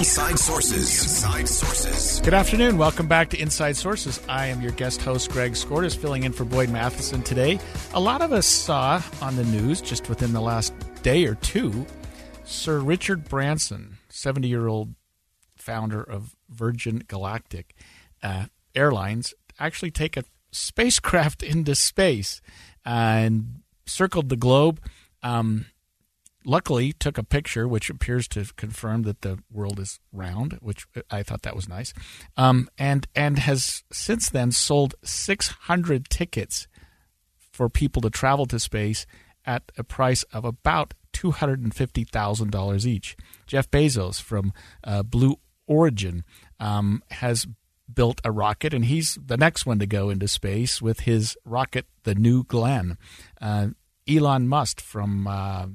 Inside Sources. Inside Sources. Good afternoon. Welcome back to Inside Sources. I am your guest host, Greg Skordas, filling in for Boyd Matheson today. A lot of us saw on the news just within the last day or two Sir Richard Branson, 70 year old founder of Virgin Galactic uh, Airlines, actually take a spacecraft into space and circled the globe. Um, luckily took a picture which appears to confirm that the world is round which i thought that was nice um, and and has since then sold 600 tickets for people to travel to space at a price of about $250000 each. Jeff bezos from uh, blue origin um, has built a rocket and he's the next one to go into space with his rocket the new glenn. Uh, elon musk from uh,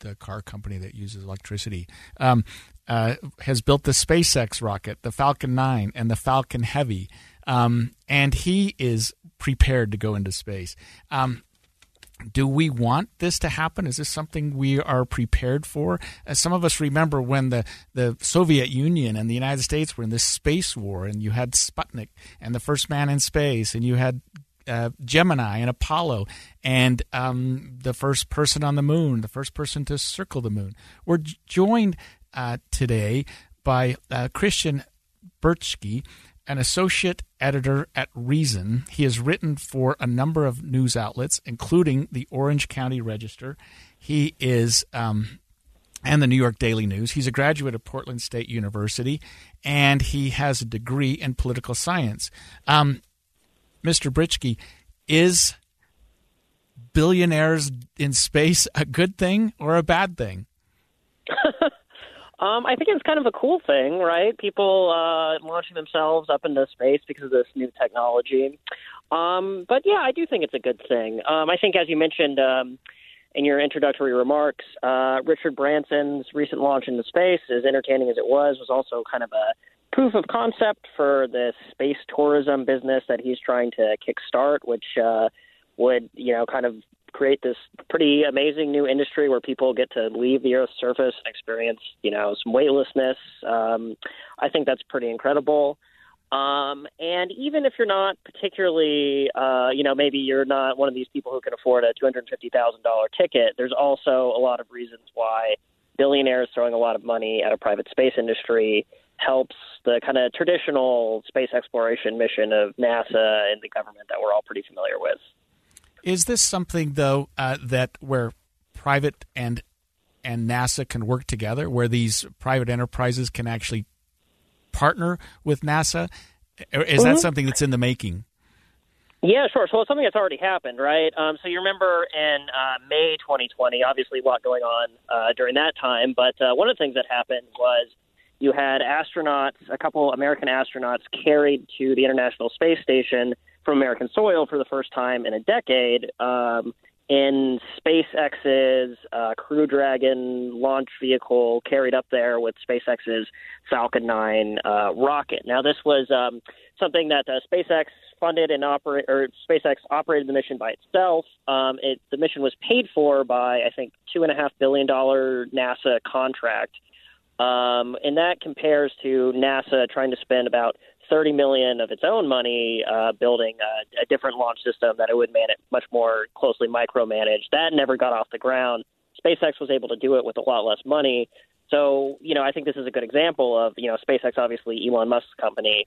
the car company that uses electricity, um, uh, has built the SpaceX rocket, the Falcon 9, and the Falcon Heavy. Um, and he is prepared to go into space. Um, do we want this to happen? Is this something we are prepared for? As some of us remember when the, the Soviet Union and the United States were in this space war, and you had Sputnik and the first man in space, and you had uh, Gemini and Apollo, and um, the first person on the moon, the first person to circle the moon. We're joined uh, today by uh, Christian Britschgi, an associate editor at Reason. He has written for a number of news outlets, including the Orange County Register. He is. Um, and the New York Daily News. He's a graduate of Portland State University, and he has a degree in political science. Um, Mr. Britschgi, is billionaires in space a good thing or a bad thing? um, I think it's kind of a cool thing, right? People uh, launching themselves up into space because of this new technology. Um, but yeah, I do think it's a good thing. Um, I think, as you mentioned um, in your introductory remarks, uh, Richard Branson's recent launch into space, as entertaining as it was, was also kind of a proof of concept for the space tourism business that he's trying to kickstart, which uh, would, you know, kind of create this pretty amazing new industry where people get to leave the Earth's surface and experience, you know, some weightlessness. Um, I think that's pretty incredible. Um, and even if you're not particularly, uh, you know, maybe you're not one of these people who can afford a $250,000 ticket, there's also a lot of reasons why billionaires throwing a lot of money at a private space industry helps the kind of traditional space exploration mission of NASA and the government that we're all pretty familiar with. Is this something though uh, that where private and and NASA can work together, where these private enterprises can actually partner with NASA? Is mm-hmm. that something that's in the making? Yeah, sure. So it's something that's already happened, right? Um, so you remember in uh, May 2020, obviously a lot going on uh, during that time, but uh, one of the things that happened was you had astronauts, a couple American astronauts carried to the International Space Station from American soil for the first time in a decade um, in SpaceX's uh, Crew Dragon launch vehicle carried up there with SpaceX's Falcon 9 uh, rocket. Now, this was um, something that uh, SpaceX funded and operate, or SpaceX operated the mission by itself. Um, it, the mission was paid for by, I think, two and a half billion dollar NASA contract um, and that compares to NASA trying to spend about 30 million of its own money uh, building a, a different launch system that it would manage much more closely micromanage. That never got off the ground. SpaceX was able to do it with a lot less money. So, you know, I think this is a good example of, you know, SpaceX, obviously Elon Musk's company.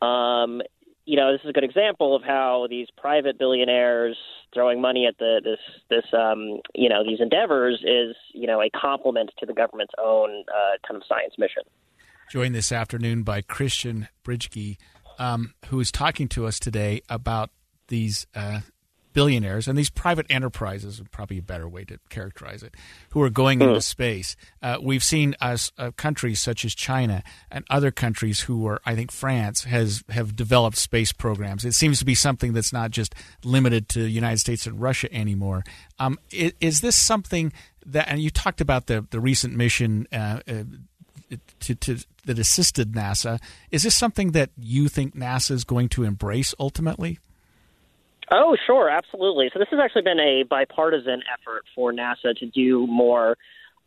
Um, you know, this is a good example of how these private billionaires throwing money at the this this um, you know these endeavors is you know a complement to the government's own uh, kind of science mission. Joined this afternoon by Christian Britschgi, um, who is talking to us today about these uh, billionaires and these private enterprises are probably a better way to characterize it who are going into hmm. space uh, we've seen us uh, countries such as china and other countries who are i think france has have developed space programs it seems to be something that's not just limited to the united states and russia anymore um, is, is, this something that and you talked about the, the recent mission uh, uh to, to, that assisted NASA. Is this something that you think NASA is going to embrace ultimately? Oh, sure, absolutely. So this has actually been a bipartisan effort for NASA to do more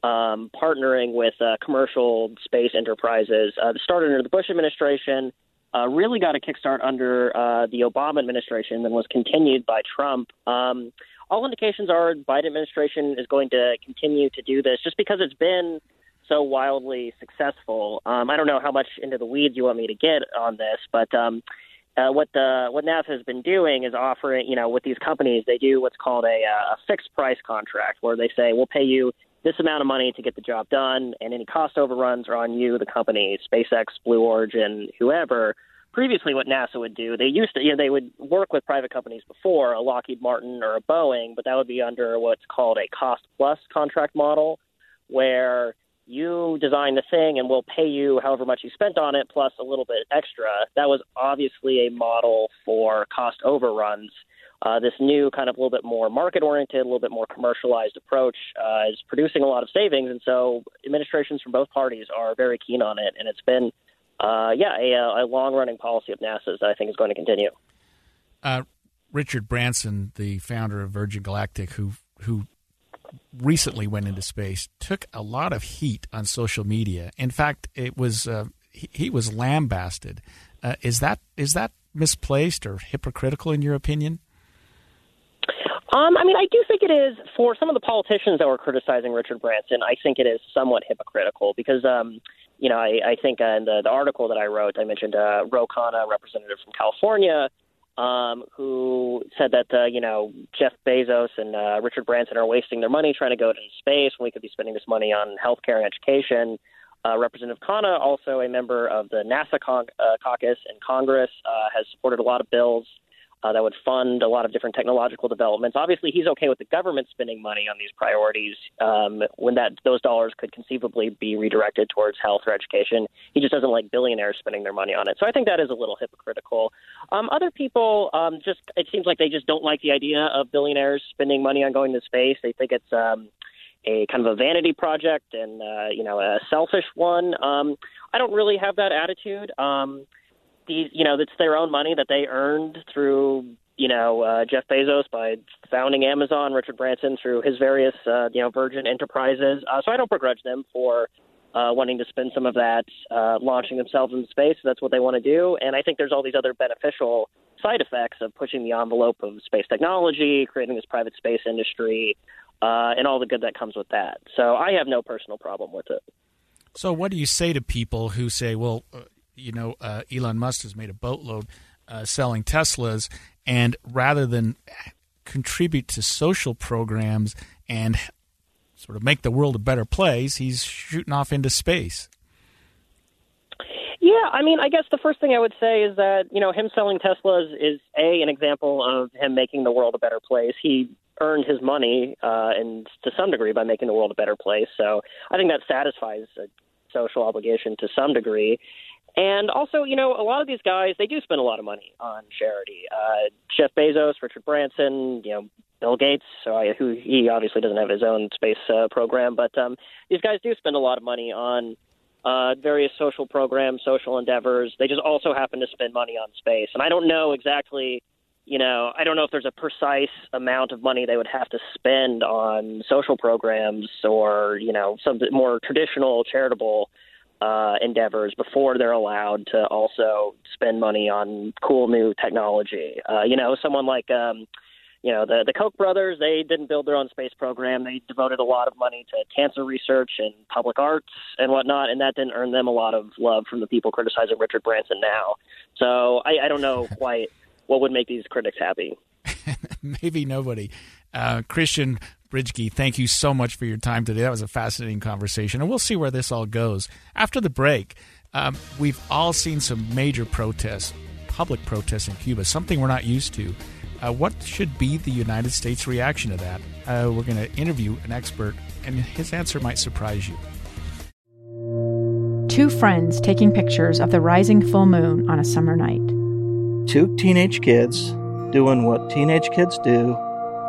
um, partnering with uh, commercial space enterprises. Uh, started under the Bush administration, uh, really got a kickstart under uh, the Obama administration, and was continued by Trump. Um, all indications are the Biden administration is going to continue to do this, just because it's been so wildly successful. Um, I don't know how much into the weeds you want me to get on this, but um, uh, what the what NASA has been doing is offering, you know, with these companies, they do what's called a, uh, a fixed price contract, where they say we'll pay you this amount of money to get the job done, and any cost overruns are on you, the company, SpaceX, Blue Origin, whoever. Previously, what NASA would do, they used to, you know, they would work with private companies before, a Lockheed Martin or a Boeing, but that would be under what's called a cost plus contract model, where you design the thing and we'll pay you however much you spent on it plus a little bit extra. That was obviously a model for cost overruns. Uh, this new kind of a little bit more market oriented, a little bit more commercialized approach uh, is producing a lot of savings, and so administrations from both parties are very keen on it, and it's been, uh, yeah, a, a long running policy of NASA's that I think is going to continue. Uh, Richard Branson, the founder of Virgin Galactic, who who recently went into space took a lot of heat on social media. In fact, it was uh, he, he, was lambasted. Uh, is that is that misplaced or hypocritical in your opinion? Um, I mean, I do think it is for some of the politicians that were criticizing Richard Branson. I think it is somewhat hypocritical because, um, you know, I, I think uh, in the, the article that I wrote, I mentioned uh, Ro Khanna, representative from California, um, who said that uh, you know Jeff Bezos and uh, Richard Branson are wasting their money trying to go to space when we could be spending this money on healthcare and education. Uh, Representative Khanna, also a member of the NASA con- uh, caucus in Congress, uh, has supported a lot of bills uh, that would fund a lot of different technological developments. Obviously, he's okay with the government spending money on these priorities um, when that those dollars could conceivably be redirected towards health or education. He just doesn't like billionaires spending their money on it. So I think that is a little hypocritical. Um, other people um, just it seems like they just don't like the idea of billionaires spending money on going to space. They think it's um, a kind of a vanity project and uh, you know a selfish one. Um, I don't really have that attitude. Um, these, you know, it's their own money that they earned through, you know, uh, Jeff Bezos by founding Amazon, Richard Branson through his various, uh, you know, Virgin enterprises. Uh, so I don't begrudge them for uh, wanting to spend some of that uh, launching themselves into space. That's what they want to do. And I think there's all these other beneficial side effects of pushing the envelope of space technology, creating this private space industry, uh, and all the good that comes with that. So I have no personal problem with it. So, what do you say to people who say, well, you know, uh, Elon Musk has made a boatload uh, selling Teslas, and rather than contribute to social programs and sort of make the world a better place, he's shooting off into space. Yeah, I mean, I guess the first thing I would say is that you know him selling Teslas is a an example of him making the world a better place. He earned his money uh, and to some degree by making the world a better place. So I think that satisfies a social obligation to some degree. And also, you know, a lot of these guys, they do spend a lot of money on charity. Uh, Jeff Bezos, Richard Branson, you know, Bill Gates, so I, who he obviously doesn't have his own space uh, program, but um, these guys do spend a lot of money on uh, various social programs, social endeavors. They just also happen to spend money on space. And I don't know exactly, you know, I don't know if there's a precise amount of money they would have to spend on social programs or, you know, some more traditional charitable uh, endeavors before they're allowed to also spend money on cool new technology. Uh, you know, someone like um, you know, the the Koch brothers, they didn't build their own space program. They devoted a lot of money to cancer research and public arts and whatnot, and that didn't earn them a lot of love from the people criticizing Richard Branson now. So I, I don't know quite what would make these critics happy. Maybe nobody. Uh, Christian Britschgi, thank you so much for your time today. That was a fascinating conversation, and we'll see where this all goes. After the break, um, we've all seen some major protests, public protests in Cuba, something we're not used to. Uh, what should be the United States reaction to that? Uh, we're going to interview an expert, and his answer might surprise you. Two friends taking pictures of the rising full moon on a summer night. Two teenage kids doing what teenage kids do.